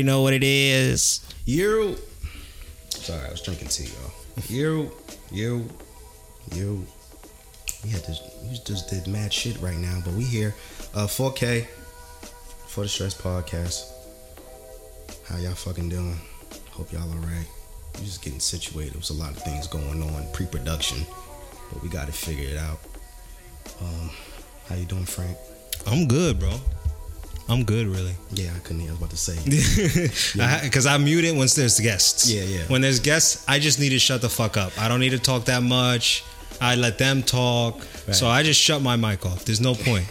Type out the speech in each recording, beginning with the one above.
You already know what it is. You. Sorry, I was drinking tea, y'all. You, you, you. We had this. We just did mad shit right now, but we here. Uh, 4K for the Stress Podcast. How y'all fucking doing? Hope y'all alright. We just getting situated. There's a lot of things going on pre-production, but we got to figure it out. Um, how you doing, Frank? I'm good, bro. I'm good, really. Yeah, I couldn't. hear. I was about to say. Because I, mute it once there's guests. Yeah, yeah. When there's guests, I just need to shut the fuck up. I don't need to talk that much. I let them talk. Right. So I just shut my mic off. There's no point.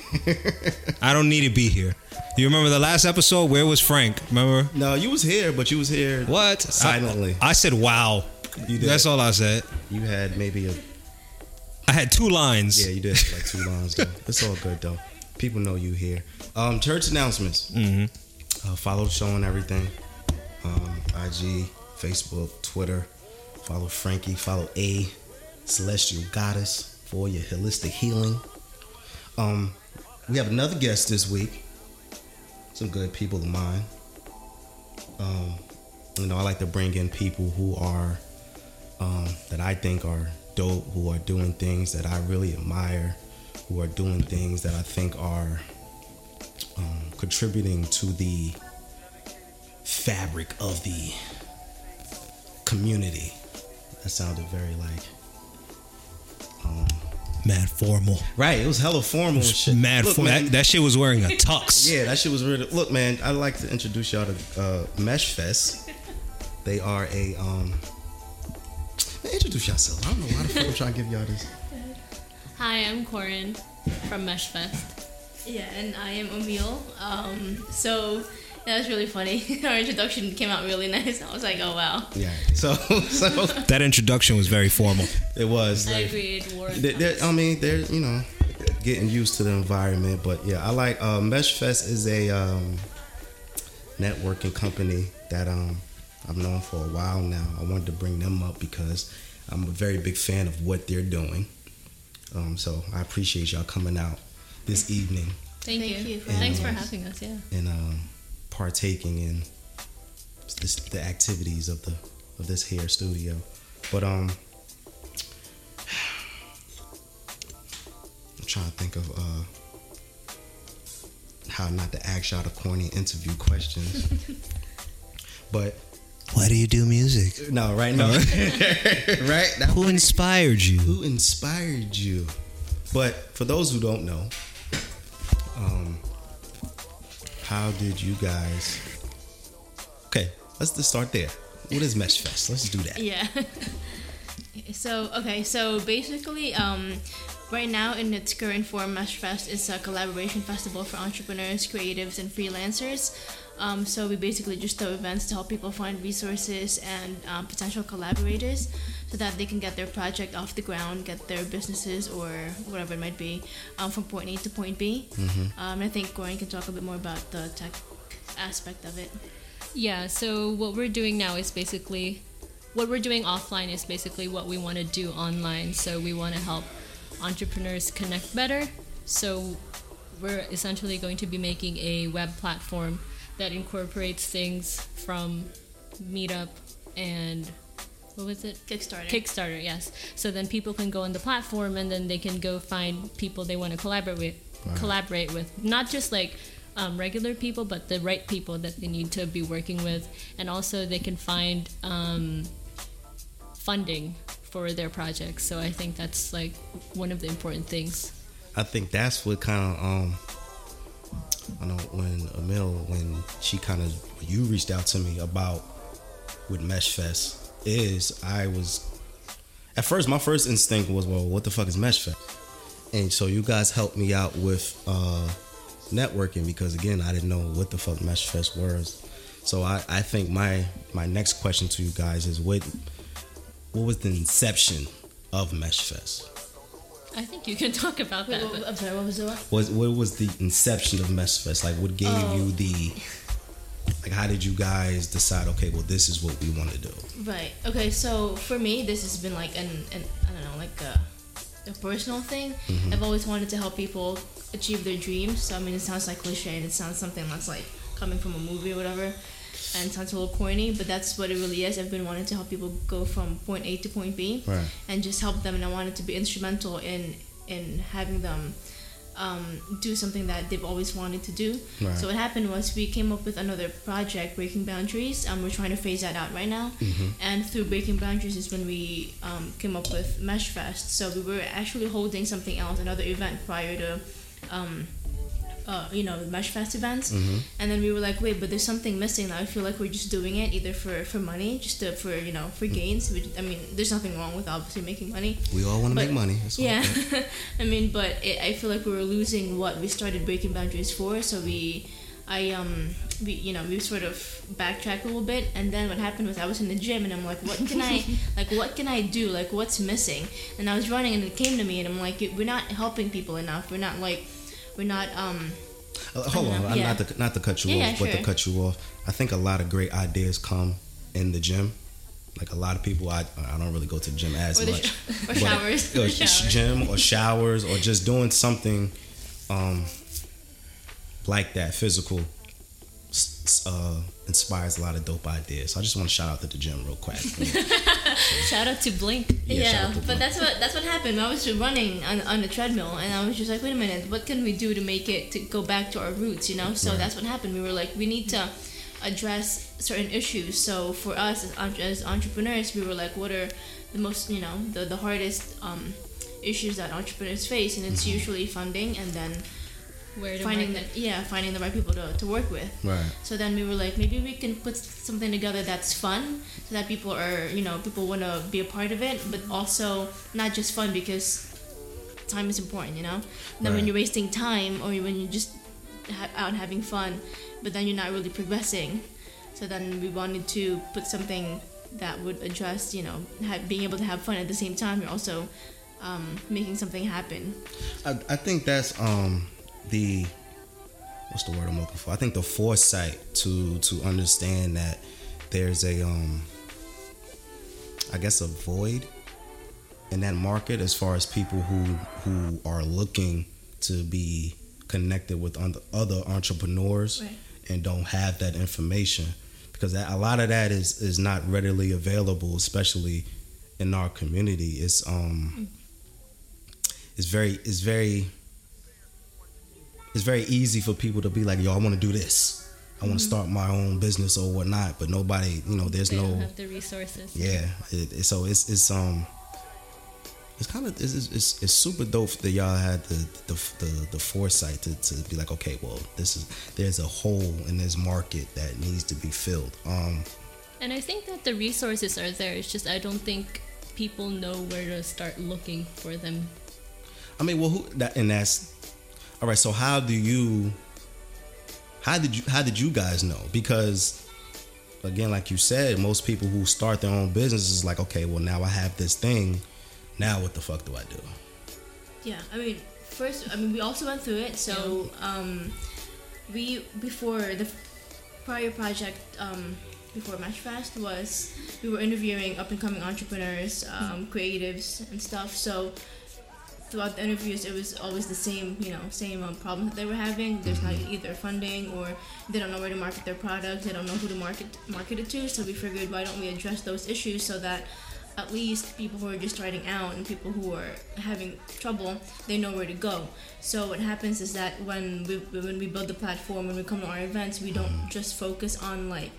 I don't need to be here. You remember the last episode? Where was Frank? Remember? No, you was here, but you was here What? silently. I, I said, wow. You did. That's all I said. you had maybe a I had two lines. yeah, you did like two lines though. It's all good though. People know you here. Um, church announcements. hmm Uh, follow the show and everything. Um, IG, Facebook, Twitter. Follow Frankie. Follow A, Celestial Goddess for your holistic healing. Um, we have another guest this week. Some good people of mine. Um, you know, I like to bring in people who are um, that I think are dope, who are doing things that I really admire, who are doing things that I think are um, contributing to the fabric of the community. That sounded very like um, Mad formal. right. It was hella formal and shit. Mad Look, formal. That, that shit was wearing a tux. yeah, that shit was really. Look, man, I'd like to introduce y'all to uh, Mesh Fest. They are a um. man, Introduce yourself. I don't know why the fuck I'm trying to give y'all this. Hi, I'm Corin from Meshfest. Yeah, and I am Emil. Um, so that was really funny. Our introduction came out really nice. I was like, oh wow. Yeah. So, so That introduction was very formal. it was. I Like, agreed. Warren. They- they're- I mean, they're you know getting used to the environment, but yeah, I like uh, Meshfest is a um, networking company that um, I've known for a while now. I wanted to bring them up because I'm a very big fan of what they're doing. Um, so I appreciate y'all coming out this evening Thank, Thank you. you for Thanks for having having us. Yeah. and um, partaking in this, the activities of the of this hair studio. But um, I'm trying to think of uh, how not to ask y'all the corny interview questions. but Why do you do music? no, right now, right now, Who inspired you? who inspired you? But for those who don't know, how did you guys? Okay, let's just start there. What is Mesh Fest? Let's do that. Yeah. so okay, so basically, um, right now in its current form, Mesh Fest is a collaboration festival for entrepreneurs, creatives, and freelancers. Um, so we basically just throw events to help people find resources and um, potential collaborators, so that they can get their project off the ground, get their businesses or whatever it might be, um, from point A to point B. Um, I think Corin can talk a bit more about the tech aspect of it. Yeah, so what we're doing now is basically what we're doing offline is basically what we want to do online. So we want to help entrepreneurs connect better. So we're essentially going to be making a web platform that incorporates things from Meetup and what was it? Kickstarter. Kickstarter, yes. So then people can go on the platform and then they can go find people they want to collaborate with, Right. collaborate with. Not just like um, regular people, but the right people that they need to be working with, and also they can find um, funding for their projects. So I think that's like one of the important things. I think that's what kind of um. I know when Emil, when she kind of you reached out to me about with Mesh Fest is I was at first my first instinct was well what the fuck is Mesh Fest? And so you guys helped me out with uh, networking because again I didn't know what the fuck Mesh Fest was. So I, I think my my next question to you guys is what what was the inception of Mesh Fest I think you can talk about Wait, that. what- but- I'm sorry, what was the what? was what was the inception of Mesh Fest? Like, what gave Oh. you the like? How did you guys decide? Okay, well, this is what we want to do. Right. Okay. So for me, this has been like an, an I don't know, like a, a personal thing. Mm-hmm. I've always wanted to help people achieve their dreams. So I mean, it sounds like cliche and it sounds something that's like coming from a movie or whatever. And sounds a little corny, but that's what it really is. I've been wanting to help people go from point A to point B, Right. and just help them. And I wanted to be instrumental in in having them um, do something that they've always wanted to do. Right. So what happened was we came up with another project, Breaking Boundaries. Um, we're trying to phase that out right now. Mm-hmm. And through Breaking Boundaries is when we um, came up with Mesh Fest. So we were actually holding something else, another event prior to. Um, uh, you know, Mesh Fest events, Mm-hmm. and then we were like, wait, but there's something missing. Now I feel like we're just doing it either for for money, just to, for you know for gains. Which, I mean, there's nothing wrong with obviously making money, We all want to make money. All yeah. I mean, but it, I feel like we were losing what we started breaking boundaries for. So we, I um, we you know we sort of backtracked a little bit, and then what happened was I was in the gym and I'm like, what can I like? What can I do? Like, what's missing? And I was running, and it came to me, and I'm like, we're not helping people enough. We're not like, we're not um. Uh, hold on, yeah. not to not to cut you Yeah, off, yeah, but to cut you off. I think a lot of great ideas come in the gym. Like a lot of people, I I don't really go to the gym as Or the much. sh- or But- showers. or gym or showers or just doing something um, like that physical uh, inspires a lot of dope ideas. So I just want to shout out to the gym real quick. Shout out to Blink. Yeah, Yeah, to but Blink. that's what that's what happened. I was just running on, on the treadmill, and I was just like, wait a minute, what can we do to make it to go back to our roots? You know, so that's what happened. We were like, we need to address certain issues. So for us as, as entrepreneurs, we were like, what are the most you know the the hardest um, issues that entrepreneurs face, and it's usually funding, and then finding the yeah finding the right people to, to work with. right. So then we were like, maybe we can put something together that's fun, so that people are, you know, people want to be a part of it, but also not just fun because time is important, you know. Then Right. when you're wasting time, or when you're just ha- out having fun, but then you're not really progressing. So then we wanted to put something that would address, you know, ha- being able to have fun at the same time. You're also um, making something happen. I, I think that's um the what's the word I'm looking for? I think the foresight to to understand that there's a um I guess a void in that market as far as people who who are looking to be connected with other entrepreneurs Right. and don't have that information because that, a lot of that is is not readily available especially in our community it's um it's very it's very it's very easy for people to be like yo i want to do this i want to start my own business or whatnot but nobody you know there's They no don't have the resources. yeah it, it- so it's it's um it's kind of it's, it's- it's it's super dope that y'all had the the the, the foresight to, to be like okay well this is there's a hole in this market that needs to be filled um And I think that the resources are there. It's just I don't think people know where to start looking for them. I mean, well, who that and that's all right. So how do you? How did you? How did you guys know? Because again, like you said, most people who start their own business is like, okay, well, now I have this thing. Now what the fuck do I do? Yeah, I mean, first, I mean, we also went through it. So, um, we before the prior project, um, before Mesh Fest was we were interviewing up and coming entrepreneurs, um, creatives, and stuff. So throughout the interviews, it was always the same, you know, same um, problems that they were having. There's not either funding or they don't know where to market their product. They don't know who to market market it to. So we figured, why don't we address those issues so that at least people who are just starting out and people who are having trouble, they know where to go. So what happens is that when we when we build the platform, when we come to our events, we don't just focus on like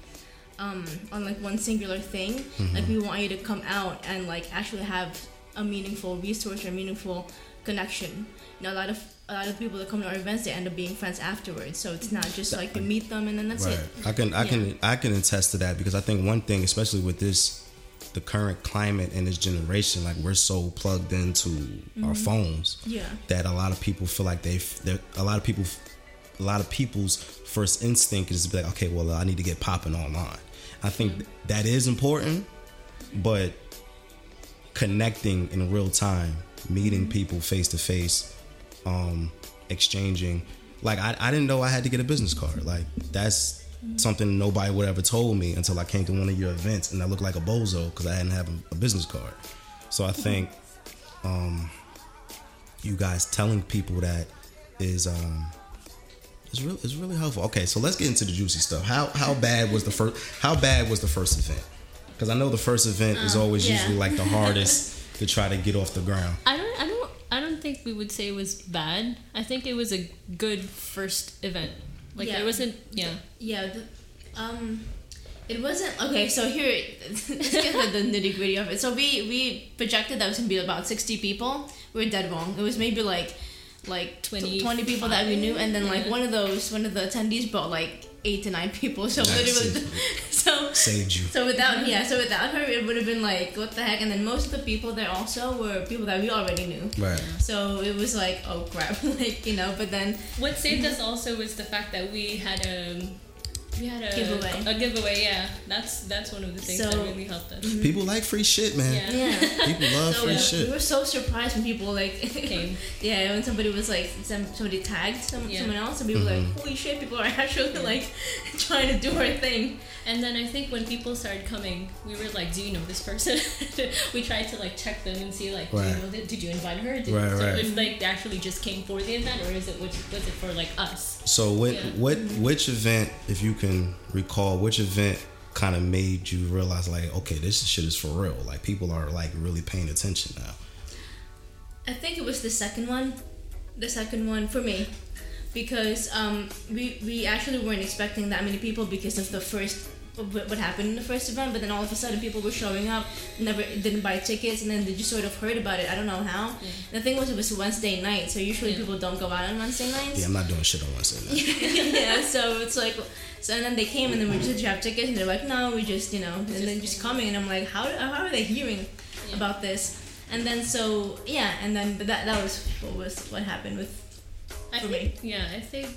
um, on like one singular thing. Like we want you to come out and like actually have a meaningful resource or a meaningful connection. You know, a lot of a lot of people that come to our events they end up being friends afterwards. So it's not just like we meet them and then that's right. it. I can I Yeah. can I can attest to that because I think one thing, especially with this, the current climate and this generation, like we're so plugged into our phones. Yeah. that a lot of people feel like they've that a lot of people a lot of people's first instinct is to be like okay well i need to get popping online i think Mm-hmm. that is important but connecting in real time meeting Mm-hmm. people face to face um exchanging like I, I didn't know i had to get a business card like that's Mm-hmm. something nobody would ever told me until i came to one of your events and i looked like a bozo because i hadn't have a, business card so i think um you guys telling people that is um It's really it's really helpful. Okay, so let's get into the juicy stuff. How how bad was the first how bad was the first event? Because I know the first event is always yeah. usually like the hardest to try to get off the ground. I don't, I don't, I don't think we would say it was bad. I think it was a good first event. Like Yeah. there wasn't, yeah. Yeah, the, um, it wasn't okay. So here, let's get the, the nitty gritty of it. So we we projected that it was gonna be about sixty people. We were dead wrong. It was maybe like like 20, 25. people that we knew, and then like one of those one of the attendees brought like eight to nine people. So Nice. literally, so Saved you. so without yeah, so without her, it would have been like what the heck. And then most of the people there also were people that we already knew. Right. So it was like oh crap, like you know. But then What saved us also was the fact that we had a, we had a Giveaway. A giveaway, yeah. That's that's one of the things that really helped us. Mhm. People like free shit, man. Yeah. yeah. People love So free we shit. We were so surprised when people like Came. yeah, when somebody was like some, somebody tagged some, Yeah. someone else, and we were like, mm-hmm. holy shit, people are actually like trying to do our thing. And then I think when people started coming, we were like, "Do you know this person?" we tried to like check them and see like, "Do you know that? Did you invite her? Did Right, so right. If like they actually just came for the event, or is it which was it for like us? So what Yeah. what mm-hmm. which event, if you can recall, which event kind of made you realize like, okay, this shit is for real. Like people are like really paying attention now. I think it was the second one, the second one for me, because um, we we actually weren't expecting that many people because of the first what what happened in the first event, but then all of a sudden people were showing up, never didn't buy tickets, and then they just sort of heard about it. I don't know how. The thing was, it was Wednesday night, so usually Yeah. people don't go out on Wednesday nights. Yeah, I'm not doing shit on Wednesday night. yeah, so it's like, so and then they came and then we just did you have tickets and they're like, no, we just you know, and then just coming and I'm like, how how are they hearing Yeah. about this? And then so yeah, and then but that that was what was what happened with I For think, yeah, I think,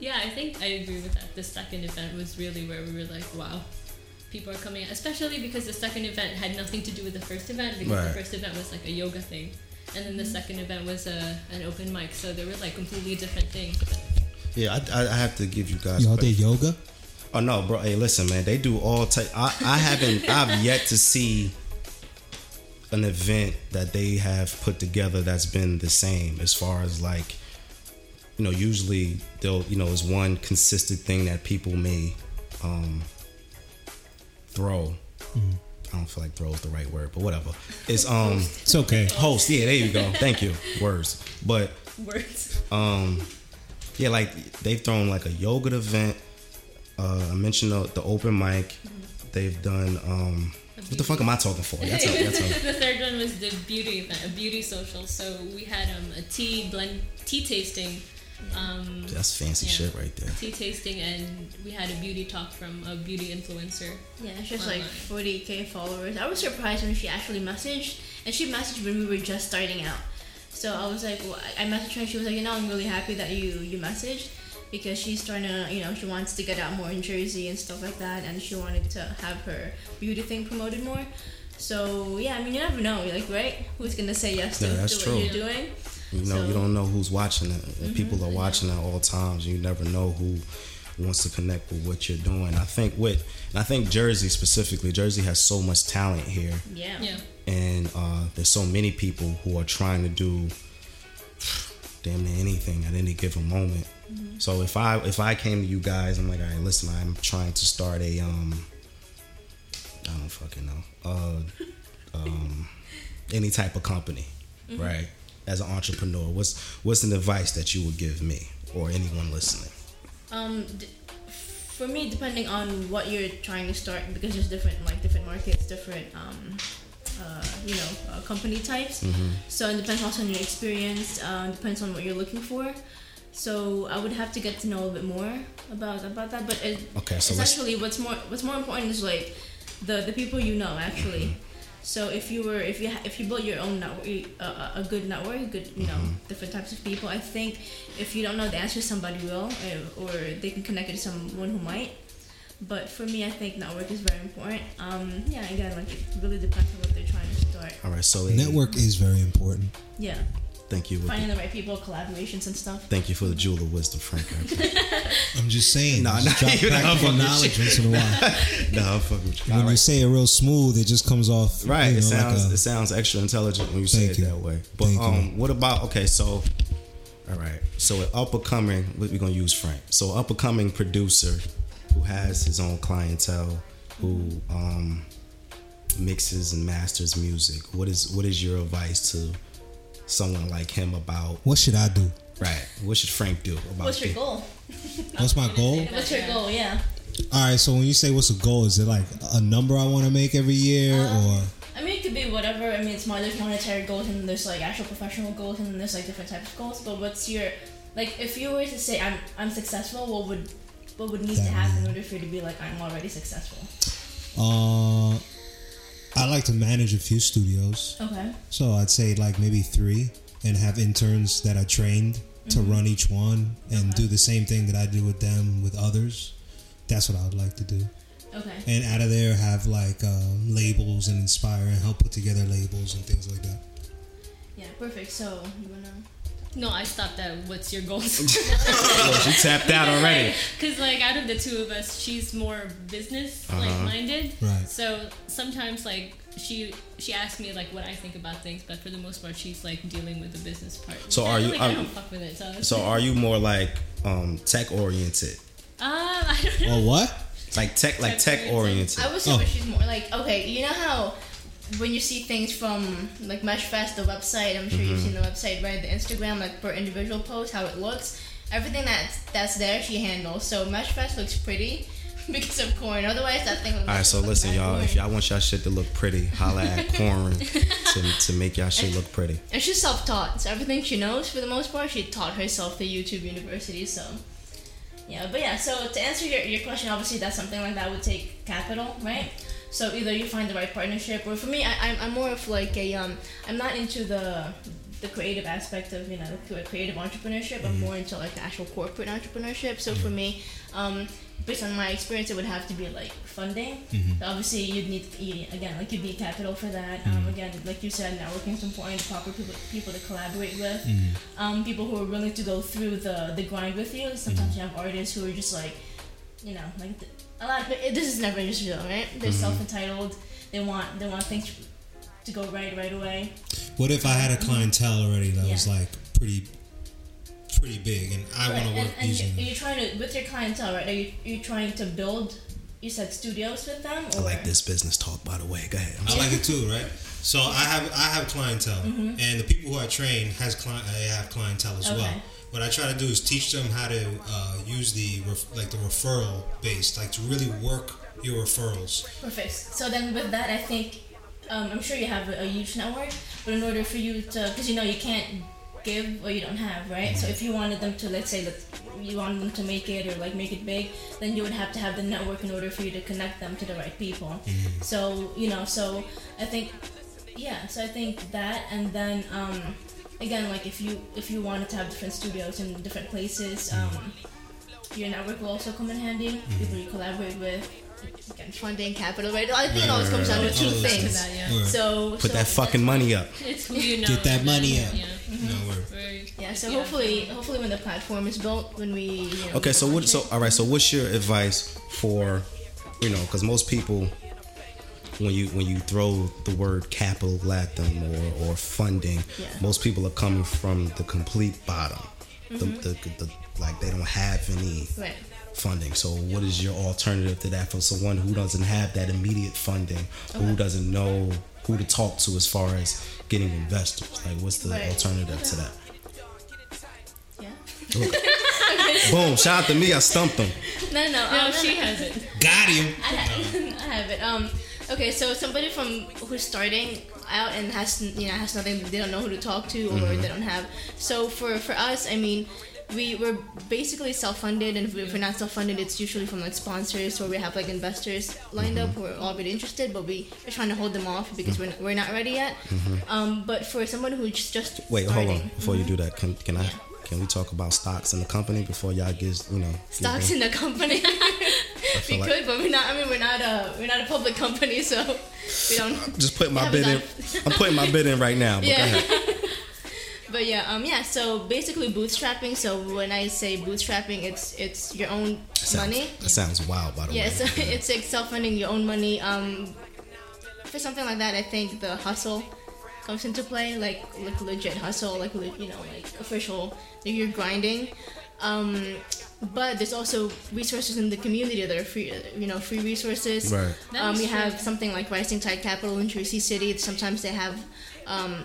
yeah, I think I agree with that. The second event was really where we were like, wow, people are coming, out. especially because the second event had nothing to do with the first event because Right. the first event was like a yoga thing, and then the mm-hmm. second event was a an open mic, so they were like completely different things. Yeah, I, I, I have to give you guys. Y'all did yoga? Oh no, bro. Hey, listen, man. They do all type. I, I haven't. I've yet to see an event that they have put together that's been the same as far as like, you know, usually they'll, you know, is one consistent thing that people may um throw. I don't feel like throw is the right word, but whatever. It's um It's okay. host. Yeah, there you go. Thank you. Words, but words. um yeah like they've thrown like a yoga event uh i mentioned the, the open mic they've done um what the fuck am i talking for that's a, that's a, the third one was the beauty event, a beauty social. So we had um, a tea blend, tea tasting. Um, that's fancy Yeah. shit right there tea tasting and we had a beauty talk from a beauty influencer yeah, it's just like 40k followers. I was surprised when she actually messaged, and she messaged when we were just starting out. So I was like, well, I I messaged her, and she was like, you know, I'm really happy that you you messaged because she's trying to, you know, she wants to get out more in Jersey and stuff like that, and she wanted to have her beauty thing promoted more. So yeah, I mean, you never know, like, right? Who's gonna say yes to, Yeah, that's to true. what you're doing? You know you don't know who's watching it. And people are watching at all times. You never know who wants to connect with what you're doing. I think with and i think jersey specifically jersey has so much talent here. Yeah. yeah. And uh, there's so many people who are trying to do damn near anything at any given moment. So if I if I came to you guys, I'm like, all right, listen, I'm trying to start a um, I don't fucking know, uh, um, any type of company, right? As an entrepreneur, what's what's an advice that you would give me or anyone listening? Um, d- for me, depending on what you're trying to start, because there's different like different markets, different um, uh, you know, uh, company types. So it depends also on your experience. Uh, depends on what you're looking for. So I would have to get to know a little bit more about about that. But it, Okay, so essentially, what's more what's more important is like the the people you know actually. So if you were if you if you built your own network, uh, a good network, good you know different types of people. I think if you don't know the answer, somebody will, uh, or they can connect you to someone who might. But for me, I think network is very important. Um, yeah, again, like it really depends on what they're trying to start. All right, so Network is very important. Yeah, Thank you. finding the right people, collaborations and stuff. Thank you for the jewel of wisdom, Frank. I'm just saying. Nah, just nah, drop you know, practical I'm fucking knowledge once in a while. no, I'm fucking with you. when All you say it real smooth, it just comes off Right, You it sounds like a, it sounds extra intelligent when you say it you. that way. But Thank you. um, what about okay? So All right. So an up and coming, we're gonna use Frank. So up and coming producer who has his own clientele, who um, mixes and masters music. What is what is your advice to someone like him about? What should I do? Right. What should Frank do about? What's your the- goal? What's my goal? What's your goal? Yeah. All right. So when you say what's a goal, is it like a number I want to make every year, or I mean, it could be whatever. I mean, it's more there's monetary goals and there's like actual professional goals and there's like different types of goals. But what's your like? If you were to say I'm I'm successful, what would what would need to happen in order for you to be like I'm already successful? uh, I like to manage a few studios. Okay. So I'd say like maybe three, and have interns that are trained to run each one and do the same thing that I do with them with others. That's what I would like to do. Okay. And out of there, have like um, labels and inspire and help put together labels and things like that. Yeah. Perfect. So you wanna? No, I stopped at what's your goals? Oh, she tapped out already. Because like out of the two of us, she's more business like Uh-huh. minded. Right. So sometimes like she she asks me like what I think about things, but for the most part, she's like dealing with the business part. So are you- Like, are- I don't fuck with it. So. So are you more like um, tech oriented? Um, I don't know. Or what? Like tech, like tech Tech oriented. I would say Oh. but she's more like okay. You know how when you see things from like Meshfest, the website. I'm sure you've mm-hmm. seen the website, right? The Instagram, like per individual post, how it looks. Everything that's that's there, she handles. So Meshfest looks pretty because of Corin. Otherwise, that thing. All right, so listen, y'all. Corin. If y'all want y'all shit to look pretty, holla at Corin to, to make y'all shit look pretty. And she's self-taught, so everything she knows, for the most part, she taught herself through YouTube University. So, yeah, but yeah. So to answer your, your question, obviously that's something like that would take capital, right? So either you find the right partnership, or for me, I, I'm, I'm more of like a um, I'm not into the the creative aspect of you know the creative entrepreneurship. I'm more into like the actual corporate entrepreneurship. So for me, um, based on my experience, it would have to be like funding. Obviously, you'd need again like you'd need capital for that. Um, again, like you said, networking is important. Proper people people to collaborate with. Um, people who are willing to go through the the grind with you. Sometimes you have artists who are just like, you know, like th- a lot. Of, it, this is never industry though, right? They're mm-hmm. self entitled. They want they want things to go right right away. What if I had a mm-hmm. clientele already that was like pretty, pretty big, and I want Right, to and, work and using you, them? are you trying to with your clientele, right? Are you, are you trying to build? You said studios with them. Or? I like this business talk, by the way. Go ahead. I like it too, right? So I have I have clientele, mm-hmm. and the people who I train has client I have clientele as well. What I try to do is teach them how to uh, use the ref- like the referral based, like to really work your referrals. Perfect. So then with that, I think um, I'm sure you have a, a huge network, but in order for you to, because you know you can't give what you don't have, right? So if you wanted them to, let's say that you wanted them to make it or like make it big, then you would have to have the network in order for you to connect them to the right people. So you know, so I think, yeah. So I think that, and then um, again, like if you if you wanted to have different studios in different places, mm-hmm. um, your network will also come in handy. Mm-hmm. People you collaborate with. Again, funding, capital, right? I think it always comes down to two things. things. Yeah. Word. So Put so that fucking money up. It's who you know. Get that money up. Mm-hmm. Yeah. No word. Very- Yeah, so Yeah. hopefully, hopefully when the platform is built, when we you know, Okay, so what? So all right. So what's your advice for, you know, because most people, when you when you throw the word capital at them or or funding, Yeah. most people are coming from the complete bottom. Mm-hmm. The, the, the like they don't have any right? funding. So what is your alternative to that for someone who doesn't have that immediate funding, who doesn't know who to talk to as far as getting investors? Like what's the Right. alternative to that? Yeah. Boom! Shout out to me. I stumped them. No, no, no. No, um, she has it. Got him. I have, I have it. Um, okay, so somebody from who's starting out and has you know has nothing, they don't know who to talk to or mm-hmm. they don't have. So for for us, I mean. We, we're basically self-funded and if we- if we're not self-funded it's usually from like sponsors or we have like investors lined up mm-hmm. who are all already interested but we, we're trying to hold them off because we're, not, we're not ready yet mm-hmm. um, but for someone who's just Wait, starting, hold on. Before you do that, can can I can we talk about stocks in the company before y'all get you know stocks in the company. we like- could, but we're not. I mean, we're not a we're not a public company, so we don't. Just put my bid in. I'm putting my bid in right now. But Yeah. But yeah, um, yeah. So basically, bootstrapping. So when I say bootstrapping, it's it's your own Sounds- money. That sounds wild, by the Yeah, way. so it's like self-funding your own money. Um, for something like that, I think the hustle comes into play, like like legit hustle, like le- you know, like official, like you're grinding. Um, but there's also resources in the community that are free, you know, free resources. Right. That Um, is we true. have something like Rising Tide Capital in Jersey City. Sometimes they have um,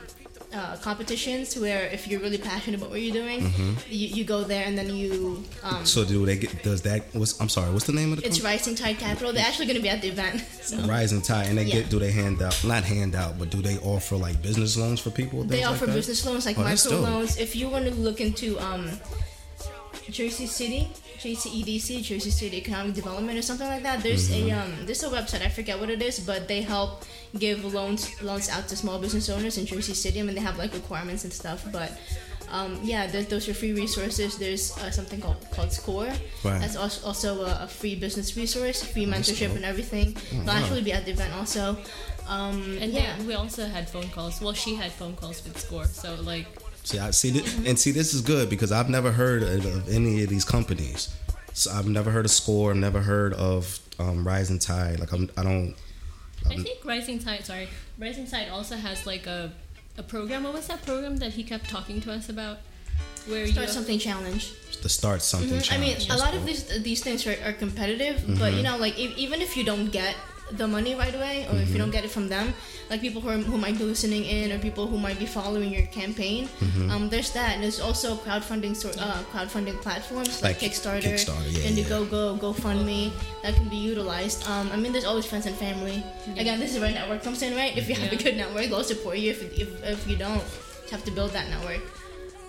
uh, competitions where if you're really passionate about what you're doing, you, you go there and then you. Um, So do they get? Does that? What's? I'm sorry. What's the name of the? it's company? Rising Tide Capital. They're actually going to be at the event. So. Rising Tide, and they Yeah. get. Do they hand out? Not hand out, but do they offer like business loans for people? They things like offer business loans like Oh, micro loans. If you want to look into um, Jersey City, JCEDC, Jersey City Economic Development, or something like that, there's a Mm-hmm. um, there's a website. I forget what it is, but they help give loans loans out to small business owners in Jersey City. I mean, they have like requirements and stuff, but. Um, yeah, th- those are free resources. There's uh, something called called Score. Right. That's also, also a, a free business resource, free mentorship dope. and everything. They'll wow. actually be at the event also. Um, And yeah, then we also had phone calls. Well, she had phone calls with Score. So like, See, I see, this, and see, this is good because I've never heard of, of any of these companies. So I've never heard of Score. I've never heard of um, Rising Tide. Like I'm, I don't. I think Rising Tide. Sorry, Rising Tide also has like a a program. What was that program that he kept talking to us about? Where start you something challenge. The start something. Mhm. I mean, a lot of these these things are, are competitive, but you know, like e- even if you don't get the money right away, or if you don't get it from them, like people who, are, who might be listening in, or people who might be following your campaign, um, there's that. And there's also crowdfunding sort uh, crowdfunding platforms like, Like Kickstarter, Kickstarter, yeah, Indiegogo, GoFundMe that can be utilized. Um, I mean, there's always friends and family. Again, this is where network comes in, right? If you have a good network, they'll support you. If, if, if you don't, you have to build that network.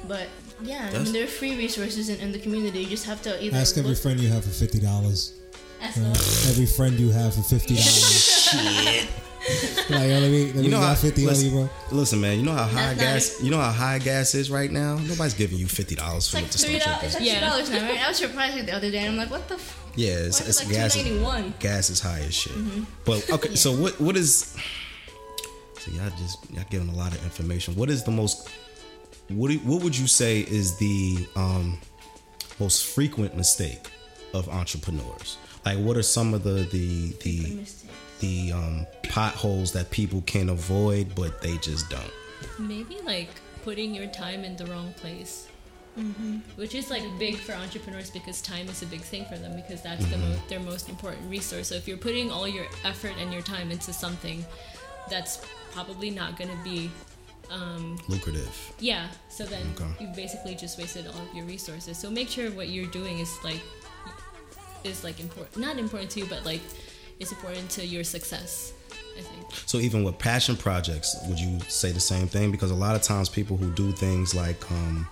But yeah, I mean, there are free resources in, in the community. You just have to either Ask every friend you have for fifty dollars. Ask them. Every friend you have for fifty dollars. Shit. like, yo, let me, let me You know got how, fifty on you, listen, bro. listen, man. You know how high That's gas. You know how high gas is right now. Nobody's giving you fifty dollars for like it to three start your dollars. It's like Yeah. two dollars now, right? I was surprised the other day, and I'm like, what the? F- Yeah, it's, why it's like gas. Is, gas is high as shit. But okay, so what what is? So y'all just y'all giving a lot of information. What is the most? What do, what would you say is the um, most frequent mistake of entrepreneurs? Like, what are some of the the the the um, potholes that people can avoid, but they just don't? maybe like putting your time in the wrong place. Which is like big for entrepreneurs because time is a big thing for them because that's the mo- their most important resource. So if you're putting all your effort and your time into something, that's probably not going to be um, Lucrative. Yeah, so then Okay. you basically just wasted all of your resources. So make sure what you're doing is like is like important, not important to you, but like it's important to your success. I think. So even with passion projects, would you say the same thing? Because a lot of times people who do things like um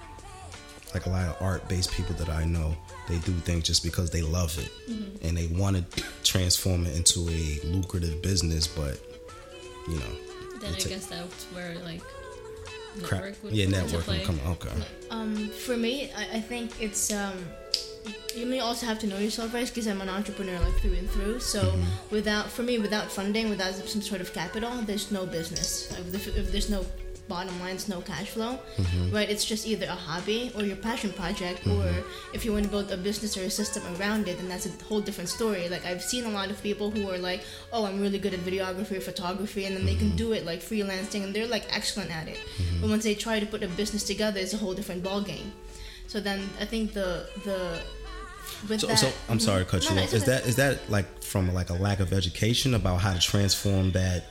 like a lot of art based people that I know, they do things just because they love it and they want to transform it into a lucrative business, but you know, Then I guess that's where like crap. network would yeah, network will come. Okay, Um, for me, I, I think it's um, you may also have to know yourself, right? Because I'm an entrepreneur like through and through. So Mm-hmm. without, for me, without funding, without some sort of capital, there's no business. If, if, there's no bottom line, there's no cash flow, Mm-hmm. right? It's just either a hobby or your passion project, or if you want to build a business or a system around it, then that's a whole different story. Like I've seen a lot of people who are like, oh, I'm really good at videography or photography, and then they can do it like freelancing, and they're like excellent at it. But once they try to put a business together, it's a whole different ball game. So then I think the the with so, that, so I'm sorry to cut No, you off. Is that is that like from like a lack of education about how to transform that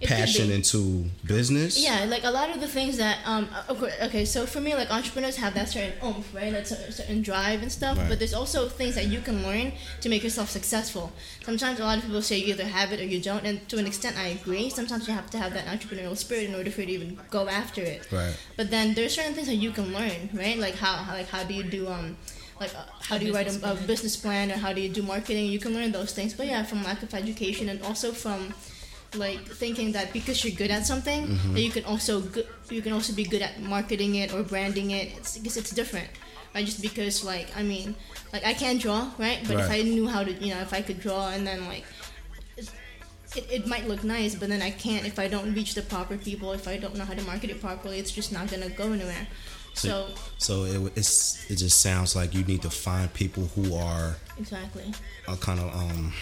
It passion into business? Yeah, like a lot of the things that um okay, okay so for me like entrepreneurs have that certain oomph, right? That cer- certain drive and stuff. Right. But there's also things that you can learn to make yourself successful. Sometimes a lot of people say you either have it or you don't, and to an extent I agree. Sometimes you have to have that entrepreneurial spirit in order for you to even go after it. Right. But then there's certain things that you can learn, right? Like how, how like how do you do um like uh, how do you write a, a business plan or how do you do marketing? You can learn those things. But yeah, from lack of education and also from like thinking that because you're good at something, Mm-hmm. that you can also good, you can also be good at marketing it or branding it. It's because it's different. Right? Just because like I mean, like I can't draw, right? But if I knew how to, you know, if I could draw and then like it, it might look nice, but then I can't if I don't reach the proper people, if I don't know how to market it properly, it's just not gonna go anywhere. So So it, it's it just sounds like you need to find people who are exactly. a kind of um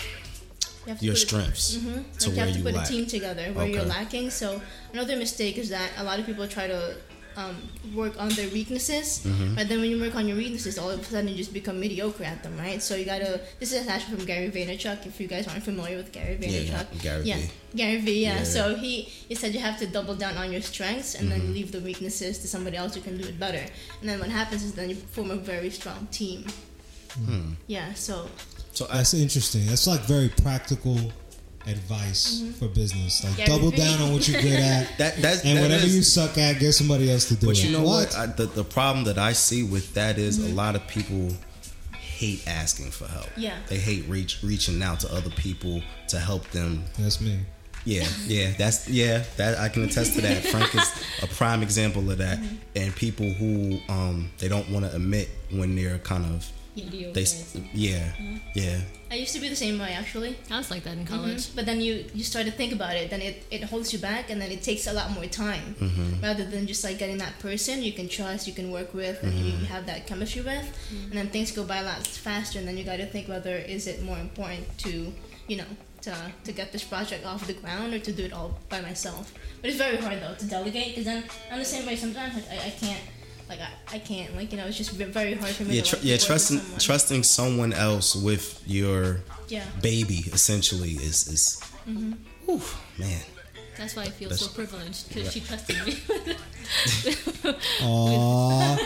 You have your strengths Mhm. to like you have to you put lack. a team together where you're lacking. So another mistake is that a lot of people try to um, work on their weaknesses, Mm-hmm. but then when you work on your weaknesses, all of a sudden you just become mediocre at them, right? So you gotta. This is actually from Gary Vaynerchuk. If you guys aren't familiar with Gary Vaynerchuk, Gary yeah, Vee. Gary Vee. Yeah. Yeah. So he he said you have to double down on your strengths and Mm-hmm. then leave the weaknesses to somebody else who can do it better. And then what happens is then you form a very strong team. Hmm. Yeah. So So I, That's interesting. That's like very practical advice mm-hmm. for business. Like Gary double down on what you're good at, that that's and that whatever is- you suck at, get somebody else to do But it. But you know what? I, the the problem that I see with that is a mm-hmm. lot of people hate asking for help. Yeah. They hate reach reaching out to other people to help them. That's me. Yeah, yeah, that's yeah, that I can attest to that. Frank is a prime example of that. Mm-hmm. And people who um they don't want to admit when they're kind of Mediocre. they s- yeah, yeah. I used to be the same way actually. I was like that in mm-hmm. college. Mhm. But then you you start to think about it, then it, it holds you back, and then it takes a lot more time. Mm-hmm. Rather than just like getting that person you can trust, you can work with, and you mm-hmm. have that chemistry with, and then things go by a lot faster. And then you got to think whether is it more important to, you know, to to get this project off the ground or to do it all by myself. But it's very hard though to delegate because then I'm the same way. Sometimes like, I, I can't. Like I, I can't like you know it's just ve- very hard for me. Yeah, to, tr- like, yeah. Trusting someone. trusting someone else with your Yeah. baby essentially is is. Whew, man. That's why I feel That's- so privileged because she trusted me. Aww.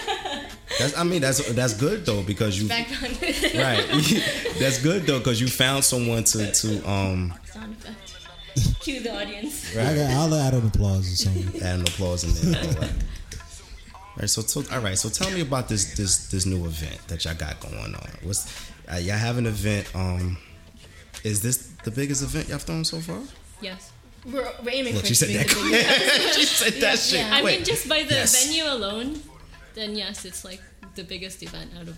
That's I mean that's that's good though because you Background right. that's good though because you found someone to to um sound effect. Cue the audience. I got, I'll add an applause or something. add an applause in there. All right. All right, so, so all right, so tell me about this this this new event that y'all got going on. What's uh, y'all have an event? Um, is this the biggest event y'all thrown so far? Yes. We're, we're aiming Look, for she it to said be that the quick. biggest. she said that shit yeah. I quick. mean, just by the Yes. venue alone, then yes, it's like the biggest event out of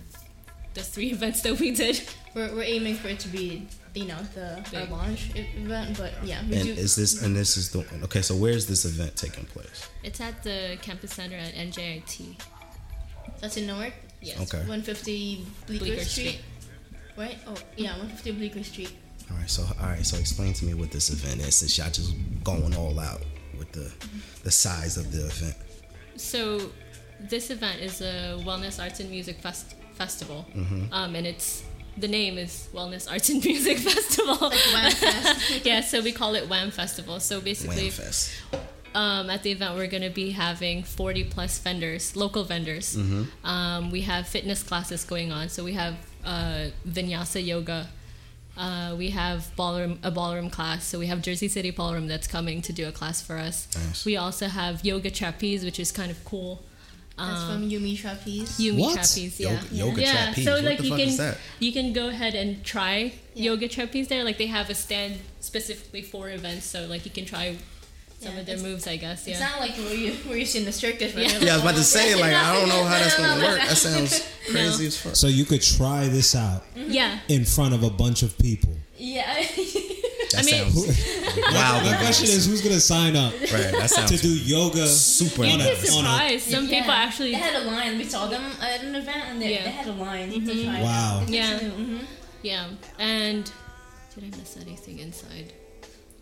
the three events that we did. We're, we're aiming for it to be, you know, the our launch event. But yeah, we and do. is this and this is the okay? So where's this event taking place? It's at the campus center at NJIT. that's in Newark. Yes. Okay. 150 Bleecker, Bleecker Street. Street. Right? Oh yeah, 150 Bleecker Street. All right, so all right, so explain to me what this event is. Since y'all just going all out with the the size of the event. So, this event is a Wellness Arts and Music fest- Festival, um, and it's the name is Wellness Arts and Music Festival. Wham Fest. yeah, so we call it WAM Festival. So basically, Fest. um, at the event we're going to be having 40 plus vendors local vendors um, we have fitness classes going on so we have uh, vinyasa yoga uh, we have ballroom a ballroom class so we have jersey city ballroom that's coming to do a class for us Nice. we also have yoga trapeze which is kind of cool That's Um, from Yumi Trapeze. Yumi What? trapeze, yeah. Yoga- yoga yeah. trapeze. So What like the you fuck can is that? you can go ahead and try Yeah. yoga trapeze there. Like they have a stand specifically for events, so like you can try some Yeah, of their moves, I guess. Yeah. It's not like where you where you see in the circus. Where Yeah. they're Yeah, I was about to say like I don't know how that's No, no, gonna work. That sounds crazy as fuck. So you could try this out yeah. in front of a bunch of people. Yeah. That I mean- sounds wow. The question is, who's gonna sign up right. That to do yoga? super on You'd be surprised. Some Yeah. people actually. They had a line. We saw them at an event, and they, Yeah. they had a line to try. Wow. Yeah. hmm Yeah. And did I miss anything inside?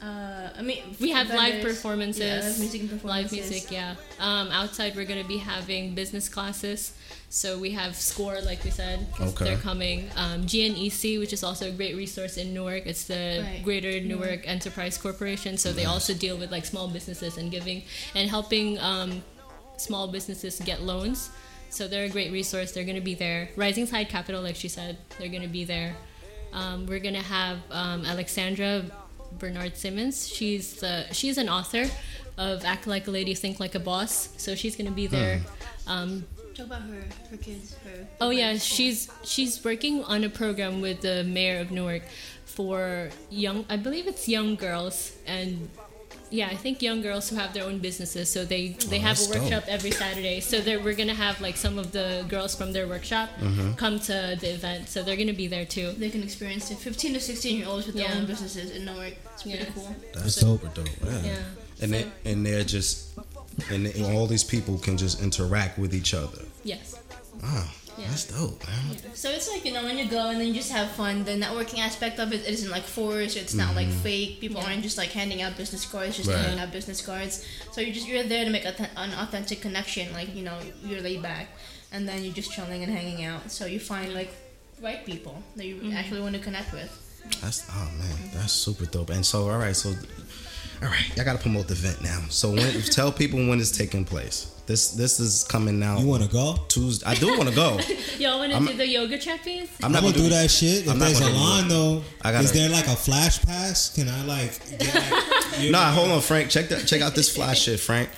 Uh, I mean, We have live performances. Yeah, live music and performances. Live music, yeah. Um, outside, we're going to be having business classes. So we have SCORE, like we said. Okay. They're coming. Um, GNEC, which is also a great resource in Newark. It's the Right. Greater Newark Enterprise Corporation. So they also deal with like small businesses and giving and helping um, small businesses get loans. So they're a great resource. They're going to be there. Rising Tide Capital, like she said, they're going to be there. Um, we're going to have um, Alexandra Bernard Simmons. She's the she's an author of Act Like a Lady, Think Like a Boss. So she's going to be there. Um, Talk about her, her kids, her. Oh yeah, her- she's she's working on a program with the mayor of Newark for young. I believe it's young girls and. Yeah, I think young girls who have their own businesses, so they they Oh, have that's a dope. workshop every Saturday. So we're gonna have like some of the girls from their workshop Mm-hmm. come to the event, so they're gonna be there too. They can experience it. 15 to 16 year olds with their own businesses in Newark. It's pretty Yeah. cool. That's That's dope. super dope. Yeah. Yeah. And they and they're just and they- all these people can just interact with each other. Yes. Wow. Yeah. That's dope, man. So it's like you know when you go and then you just have fun. The networking aspect of it, it isn't like forced. It's not like mm-hmm. fake. People aren't just like handing out business cards, just Right. handing out business cards. So you're just you're there to make auth- an authentic connection. Like you know you're laid back, and then you're just chilling and hanging out. So you find like right people that you mm-hmm. actually want to connect with. That's oh man, that's super dope. And so, all right, so all right, I gotta promote the event now. So when tell people when it's taking place. This this is coming out. You want to go? Tuesday? I do want to go. Y'all want to do the yoga trapeze? I'm I'm not gonna do that shit. If I'm not there's a gonna line it. though, I gotta- is there like a flash pass? Can I like get like? Nah, hold on, Frank. Check that. Check out this flash shit, Frank.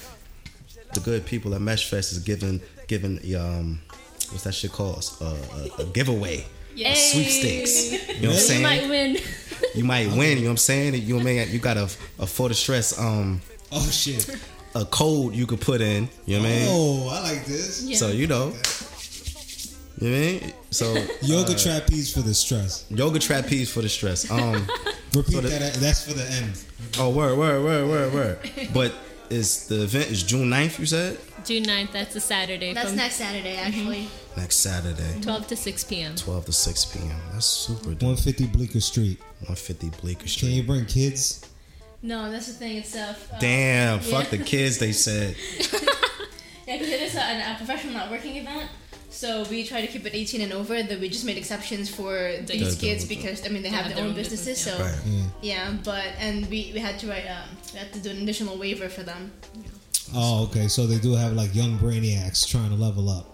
The good people at Mesh Fest is giving giving um what's that shit called? Uh, a, a giveaway. Yeah. Sweepstakes. You know what I'm saying? You saying? might win. You might win. You know what I'm saying? You know what I mean? You got a a for the stress um Oh shit! a code you could put in. You know what I mean? Oh, I like this. Yeah. So you know. You know what I mean? So Yoga uh, trapeze for the stress. yoga trapeze for the stress. Um Repeat so the- that. That's for the end. oh word word word word word. But is the event is June 9th, you said? June 9th, that's a Saturday That's next Saturday actually. Next Saturday. 12 to 6 p.m. 12 to 6 p.m. That's super dope. 150 Bleecker Street. 150 Bleecker Street. Can Street. you bring kids? No, that's the thing itself. Uh, Damn, fuck Yeah. the kids, they said. Yeah, because it is a, a professional networking event. So we try to keep it 18 and over. That we just made exceptions for these The- kids the- because I mean they have have their own businesses. yeah. So Right. Yeah. yeah, but and we, we had to write um we had to do an additional waiver for them. Oh, okay. So they do have like young brainiacs trying to level up.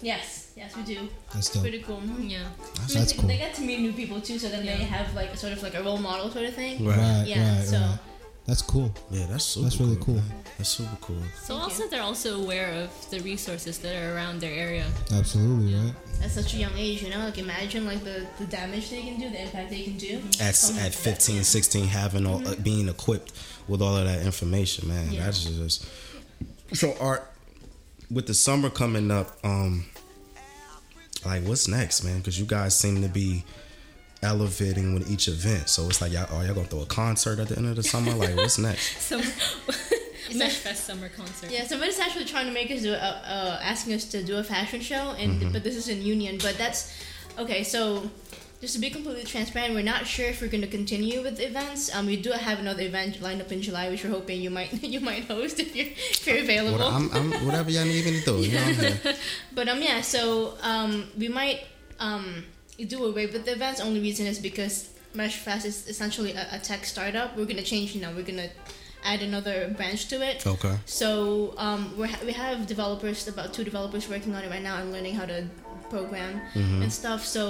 Yes, yes we do. That's dope. Pretty cool. Yeah. I mean, That's they- cool. They get to meet new people too, so then they have like sort of like a role model sort of thing. Right. Right, Yeah, right, so- right. That's cool. Yeah, that's super That's really cool. man. That's super cool. So Thank also you. they're also aware of the resources that are around their area. Absolutely, right? At such a young age, you know, like imagine like the, the damage they can do, the impact they can do. At, at that- 15, 16, having all, uh, being equipped with all of that information, man. Yeah. That's just. So, Art, with the summer coming up, um, like, what's next, man? Because you guys seem to be elevating with each event. So it's like, y'all, are y'all gonna throw a concert at the end of the summer? Like, what's next? Summer Mesh Fest summer concert. Yeah, somebody's actually trying to make us do a, uh, asking us to do a fashion show, and but this is in Union. But that's okay. So just to be completely transparent, we're not sure if we're going to continue with events. Um, we do have another event lined up in July, which we're hoping you might you might host if you're if you're available. What, I'm, I'm, whatever y'all need me to do. You know. But um, yeah. So um, we might um do away with the events. Only reason is because Mesh Fest is essentially a, a tech startup. We're gonna change. You know, we're gonna add another branch to it. Okay. So um, we we have developers, about two developers working on it right now and learning how to program mm-hmm. and stuff. So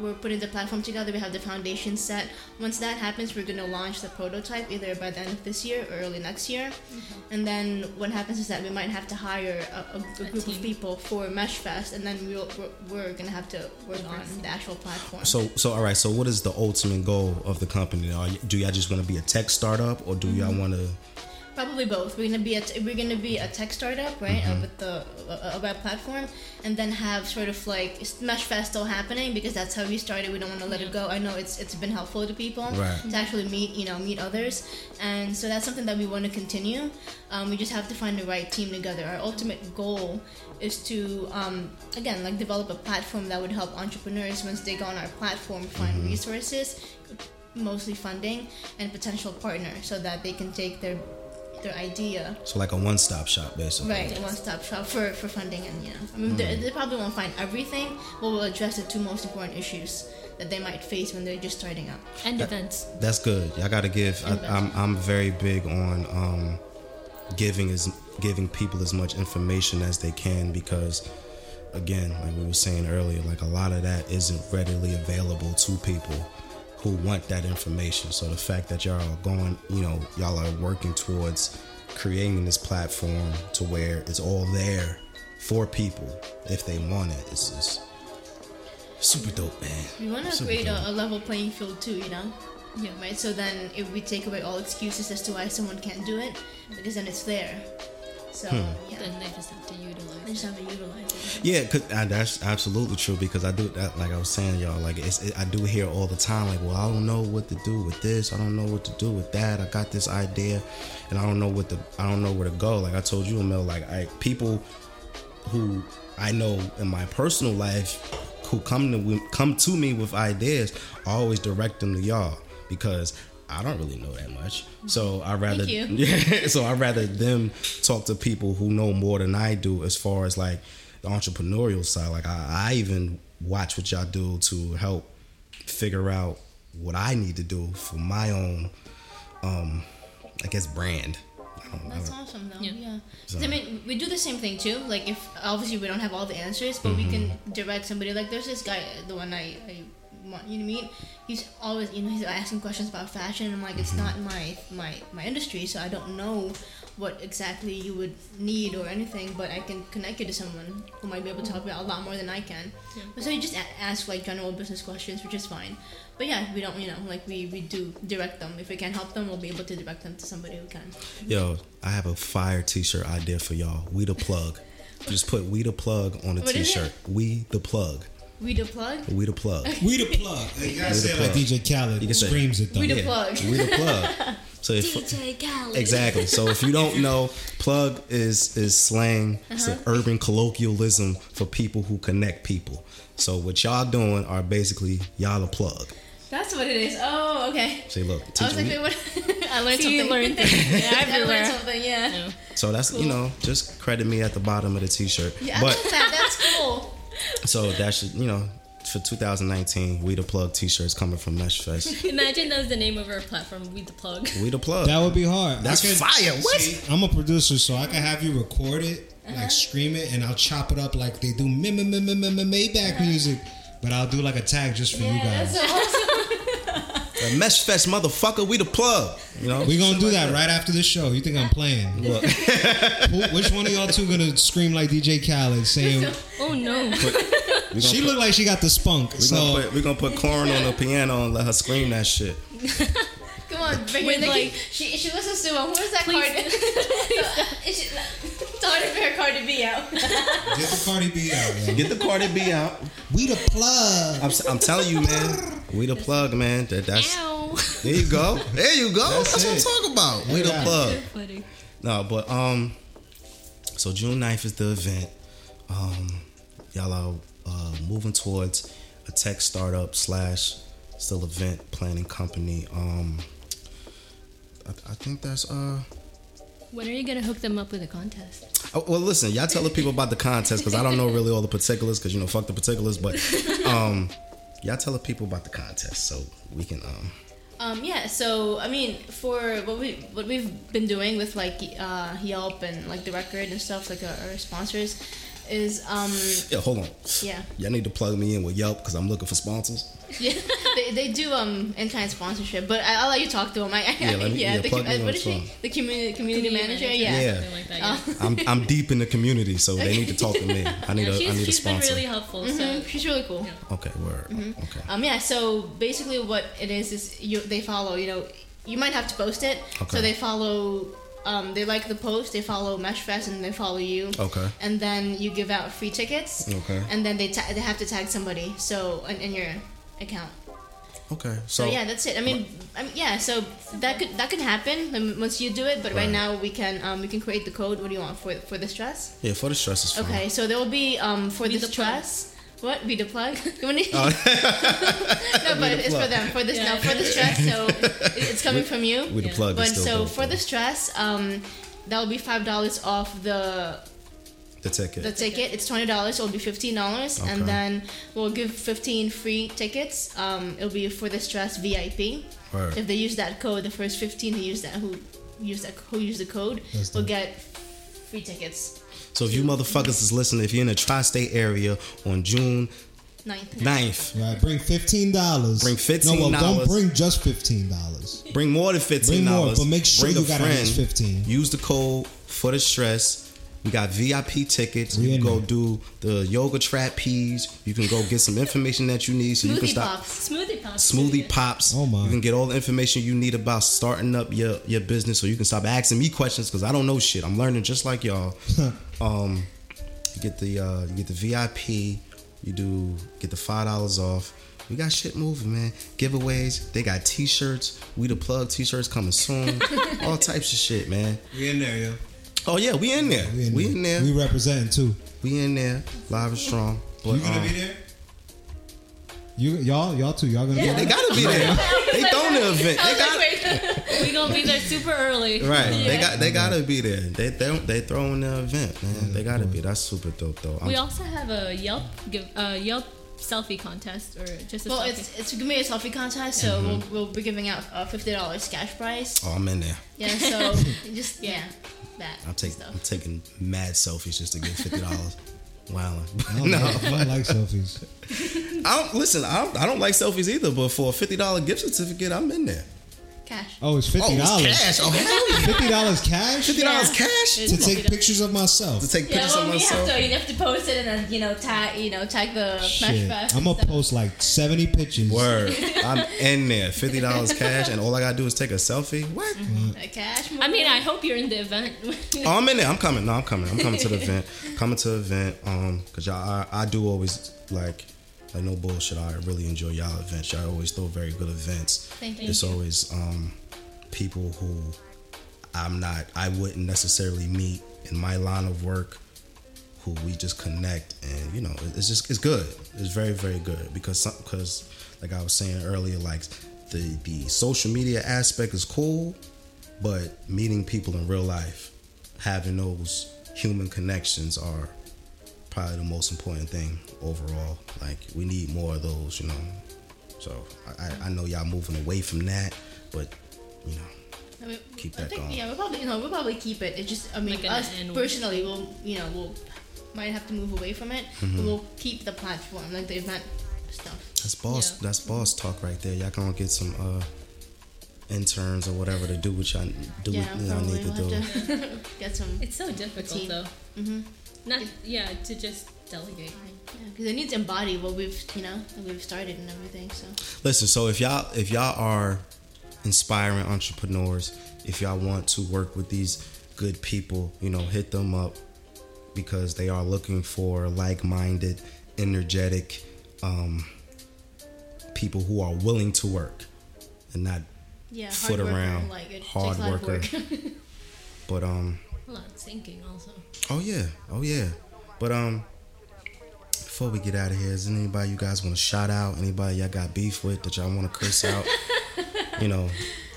we're putting the platform together. We have the foundation set. Once that happens, we're gonna launch the prototype either by the end of this year or early next year. Mm-hmm. And then what happens is that we might have to hire a, a, a A group team. of people for Mesh Fest, and then we'll, we're, we're gonna have to work on the actual platform. So, so all right. So, what is the ultimate goal of the company? Are you, do y'all just want to be a tech startup, or do y'all mm-hmm. want to? Probably both. We're gonna be a t- we're gonna be a tech startup, right, uh, with the uh, a web platform, and then have sort of like Mesh Fest still happening because that's how we started. We don't want to let it go. I know it's it's been helpful to people Right. to actually meet you know meet others, and so that's something that we want to continue. Um, we just have to find the right team together. Our ultimate goal is to um, again like develop a platform that would help entrepreneurs once they go on our platform find resources, mostly funding and potential partner, so that they can take their their idea So, like a one-stop shop, basically. right a one stop shop for, for funding and yeah, I mean they, they probably won't find everything but we'll address the two most important issues that they might face when they're just starting out And events. That's good. I got to give. I, I'm I'm very big on um, giving as giving people as much information as they can because, again, like we were saying earlier, like a lot of that isn't readily available to people who want that information. So the fact that y'all are going, you know, y'all are working towards creating this platform to where it's all there for people if they want it, it's just super dope, man. we want to create a, a level playing field too you know Yeah. right so then if we take away all excuses as to why someone can't do it because then it's there so yeah Then they just have to utilize. I just have to utilize it Yeah, cause, uh, that's absolutely true because I do that. Like I was saying, y'all, like it's, it, I do hear all the time, like, well, I don't know what to do with this. I don't know what to do with that. I got this idea, and I don't know what the I don't know where to go. Like I told you, Mel, like I people who I know in my personal life who come to come to me with ideas, I always direct them to y'all because I don't really know that much. So I rather Thank you. yeah. So I rather them talk to people who know more than I do as far as like the entrepreneurial side. Like I, I even watch what y'all do to help figure out what I need to do for my own, um, I guess brand. I don't. That's awesome, though. Yeah. Yeah. 'Cause, I mean, we do the same thing too. Like, if obviously we don't have all the answers, but we can direct somebody. Like, there's this guy, the one I, I want you to meet. He's always, you know, he's asking questions about fashion. And I'm like, it's mm-hmm. not my my my industry, so I don't know what exactly you would need or anything. But I can connect you to someone who might be able to help you out a lot more than I can. But so you just a- ask like general business questions, which is fine. But yeah, we don't, you know, like we we do direct them. If we can't help them, we'll be able to direct them to somebody who can. Yo, I have a fire T-shirt idea for y'all. We the plug. Just put "We the plug" on a What is it? T-shirt. We the plug. We the plug. We the plug. We the plug. You gotta say it like. DJ Khaled You can say- screams it though. We the Yeah, plug. We the plug. So if, DJ Khaled. exactly. So if you don't know, plug is is slang. It's an Uh-huh. urban colloquialism for people who connect people. So what y'all doing are basically y'all a plug. That's what it is. Oh, okay. Say, look, I was teach like, wait, what? I learned See, something. learn things yeah, I learned everywhere. something. Yeah. Yeah. So that's you know just credit me at the bottom of the T-shirt. Yeah. But like that. That's cool. So that should you know for 2019, we the plug T-shirts coming from Mesh Fest. Imagine that was the name of our platform. We the plug. We the plug. That would be hard. That's I could- fire. What? See, I'm a producer, so I can have you record it, Uh-huh. like scream it, and I'll chop it up like they do Maybach Uh-huh. music. But I'll do like a tag just for you Yeah, guys. That's. A Mesh Fest motherfucker. We the plug. You know. we gonna do like that right after this show. You think I'm playing? Look, Who, which one of y'all two gonna scream like DJ Khaled saying? Oh no. we gonna She put- looked like she got the spunk. We So gonna put we gonna put Corin on the piano and let her scream that shit. Come on, bring With, her. Like, like- she she listens to um, who is that Please. card? Is she- Tell her to bring her card to be out. get the Cardi B out. yo. Get the Cardi B out. We the plug. I'm, I'm telling you, man. We the plug, man. That, that's Ow. there you go. There you go. That's, That's what I'm talking about. We the Yeah. plug. Funny. No, but um, so June 9th is the event. Um, y'all are uh, moving towards a tech startup slash still event planning company. Um, I, I think that's uh. When are you gonna hook them up with a contest? Oh, well, listen, y'all tell the people about the contest because I don't know really all the particulars because you know fuck the particulars, but um, y'all tell the people about the contest so we can um. Um, yeah, so I mean, for what we what we've been doing with like uh, Yelp and like the record and stuff, like our, our sponsors, is um, Yeah, hold on. yeah, Y'all need to plug me in with Yelp because I'm looking for sponsors. yeah, they, they do um in kind sponsorship, but I, I'll let you talk to them. I, Yeah, let me- yeah, the, plug com- me in what is with she? The community community, manager, yeah. Yeah. Something like that. Yeah. Uh, I'm I'm deep in the community, so they need to talk to me. I need Yeah, a I need a she's been sponsor. really helpful. Mhm, So she's really cool. Okay, word. Mm-hmm. Okay. Um, yeah, so basically what it is is you they follow. You know, you might have to post it. Okay. So they follow. Um, they like the post. They follow Mesh Fest and they follow you. Okay. And then you give out free tickets. Okay. And then they ta- they have to tag somebody. So in, in your account. Okay. So, So, yeah, that's it. I mean, I mean, yeah. So that could that could happen once you do it. But right, Right. now we can um, we can create the code. What do you want for for this dress? yeah, for the stress is fine. Okay, so there will be um for Be this the plug. dress. What be the plug? You wanna- Oh. no, but the it's for them for this Yeah. no for this dress. So it's coming from you. We the plug But so for though. this dress, um, that will be five dollars off the the ticket. the ticket. It's twenty dollars. It'll be fifteen dollars, Okay. and then we'll give fifteen free tickets. Um, it'll be for this dress VIP. Word. If they use that code, the first fifteen who use that who use that who use the code That's will get free tickets. So if you motherfuckers is listening, if you're in the tri-state area on June Ninth. 9th, Right, bring fifteen dollars. Bring No, well, $15. don't bring just fifteen dollars. bring more than fifteen Bring more, dollars. but make sure bring you a got at friend. least 15. Use the code for the stress. We got VIP tickets. We you can go there. do the yoga trapeze. You can go get some information that you need, so you can stop. pops. Smoothie pops. Smoothie pops. Oh, my. You can get all the information you need about starting up your, your business, so you can stop asking me questions because I don't know shit. I'm learning just like y'all. um, you get the uh, you get the VIP. You do get the five dollars off. We got shit moving, man. Giveaways. They got T-shirts. We the plug T-shirts coming soon. all types of shit, man. We in there, yo. Oh yeah, we in there. We in, there. We representing too. We in there. Live and strong. But, You gonna um, be there? You y'all y'all too. Y'all gonna Yeah, be there? Yeah, they there? gotta be there. they throwing the event. They got like, we gonna be there super early. right. They got. They gotta be there. They they they throwing the event, man. They gotta be. That's super dope, though. I'm- We also have a Yelp give uh, Yelp selfie contest or just a Well, selfie. it's it's gonna be a selfie contest, so mm-hmm. we'll, we'll be giving out a fifty dollars cash prize. oh, I'm in there. Yeah, so just yeah, that I'm taking. stuff. I'm taking mad selfies just to get fifty dollars. Wow. I don't, like, I don't like selfies. I don't listen. I don't, I don't like selfies either, but for a fifty dollar gift certificate, I'm in there. Cash. Oh, it's fifty dollars. it's cash. Oh, hell yeah. Fifty dollars cash Fifty dollars Yeah. cash to take pictures of myself. to take Yeah, pictures well, of we have myself. to you have to post it and then you know tag you know tag the Smash Shit, Fest. I'm gonna post like seventy pictures. Word. I'm in there. Fifty dollars cash, and all I gotta do is take a selfie. What? Uh, cash. I mean, I hope you're in the event. Oh, I'm in there. I'm coming. No, I'm coming. I'm coming to the event. Coming to the event. Um, cause y'all, I, I do always like, like no bullshit. I really enjoy y'all events. Y'all always throw very good events. Thank you. It's always um, people who I'm not. I wouldn't necessarily meet in my line of work. Who we just connect, and you know, it's just it's good. It's very very good because some, because like I was saying earlier, like the the social media aspect is cool, but meeting people in real life, having those human connections are probably the most important thing overall. Like we need more of those, you know. So I, I- I know y'all moving away from that, but you know, I mean, Keep I that think, going. Yeah, we'll probably you know we'll probably keep it. It just I mean Like us personally we'll you know we'll might have to move away from it, Mm-hmm. but we'll keep the platform like the event stuff. that's boss. Yeah. That's boss talk right there. Y'all gonna get some uh interns or whatever to do what y'all do yeah, what y'all need to we'll do. to get some. it's so difficult team. though. Mm-hmm. Not yeah to just delegate. because it needs to embody what we've you know that we've started and everything. So Listen, so if y'all if y'all are inspiring entrepreneurs, if y'all want to work with these good people, you know, hit them up because they are looking for like-minded, energetic um, people who are willing to work and not yeah, Foot hard worker, around, like hard takes a worker. work. but um A lot of thinking also. oh yeah, oh yeah. But um before we get out of here, is there anybody you guys want to shout out? Anybody y'all got beef with that y'all want to curse out? you know,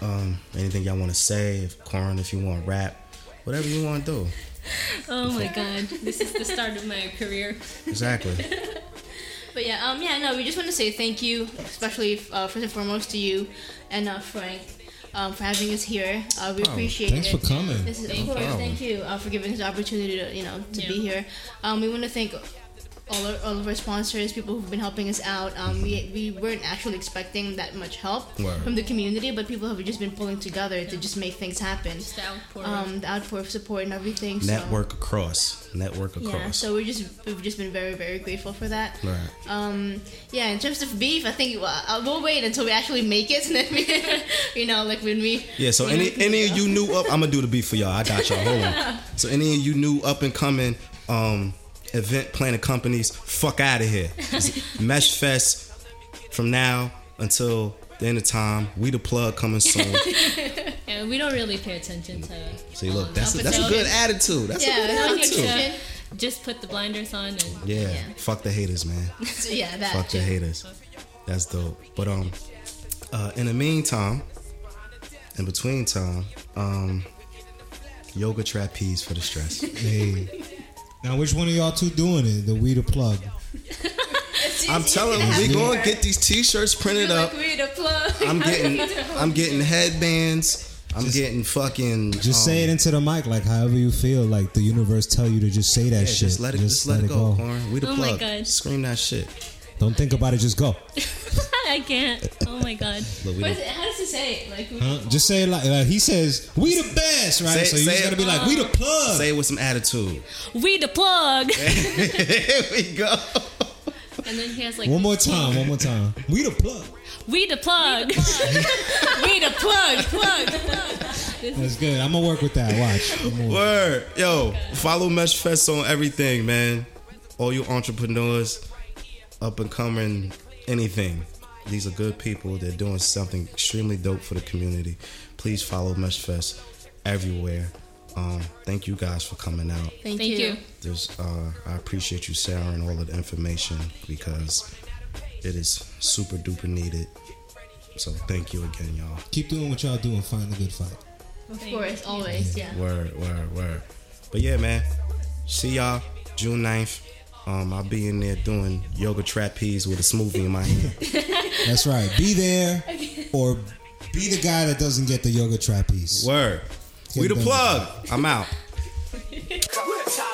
um, anything y'all want to say? If Corin, if you want to rap, whatever you want to do. Oh my god, this is the start of my career. Exactly. But yeah, um, yeah, no, we just want to say thank you, especially uh, first and foremost to you and uh, Frank, um, for having us here. Uh, we Oh, appreciate Thanks it. for coming. This is, Thank of course, you. thank you uh, for giving us the opportunity to, you know, to Yeah. be here. Um, we want to thank all, our, all of our sponsors, people who've been helping us out. Um, we, we weren't actually expecting that much help Word. from the community, but people have just been pulling together to just make things happen. Just the outpour. Um, the outpour of support and everything. So. Network across. Network across. Yeah, so we're just we've just been very very grateful for that. Right. Um, yeah, in terms of beef, I think well, uh, we'll wait until we actually make it, and then we, you know, like when we. Yeah, so any know- any of you new up, I'm gonna do the beef for y'all. I got y'all. Hold on. So any of you new up and coming um, event planning companies, fuck out of here. Mesh Fest from now until the end of time. We the plug coming soon. yeah, we don't really pay attention to. See, look, um, that's a, that's a good attitude. That's Yeah, a good no, attitude. should. Just put the blinders on and Yeah, Yeah. fuck the haters, man. Yeah, that. Fuck the haters. That's dope. But um, uh, in the meantime, in between time, um, yoga trapeze for the stress. Hey. Now, which one of y'all two doing it? The we the plug. I'm telling you, we gonna get these T-shirts printed up. Like, we the plug. I'm getting, I'm getting headbands. I'm Just- getting fucking. Just um, say it into the mic, like however you feel. Like the universe tell you to just say that Yeah, shit. just let it, just, let, it go, Corin. We the Oh my plug. God. Scream that shit. Don't think about it. Just go. I can't. Oh my god. Look, What is it? How does he say it? Like, Huh? Just say it like, like he says. We the best, right? Say- so you just gotta be like, we the plug. say it with some attitude. We the plug. Here we go. And then he has like one more time. One more time. We the plug. We the plug. we the plug. Plug. plug. That's good. I'm gonna work with that. Watch. I'm gonna work. Word. Yo, follow Mesh Fest on everything, man. All you entrepreneurs, up and coming, anything. These are good people. They're doing something extremely dope for the community. Please follow Mesh Fest everywhere. Um, thank you guys for coming out. Thank, Thank you. There's, uh, I appreciate you sharing all of the information because it is super duper needed. So thank you again, y'all. Keep doing what y'all doing. Find a good fight. Of course, always, yeah. Word, word, word. But yeah, man. See y'all June 9th. Um, I'll be in there doing yoga trapeze with a smoothie in my hand. That's right. Be there or be the guy that doesn't get the yoga trapeze. Word. Get we the plug. I'm out.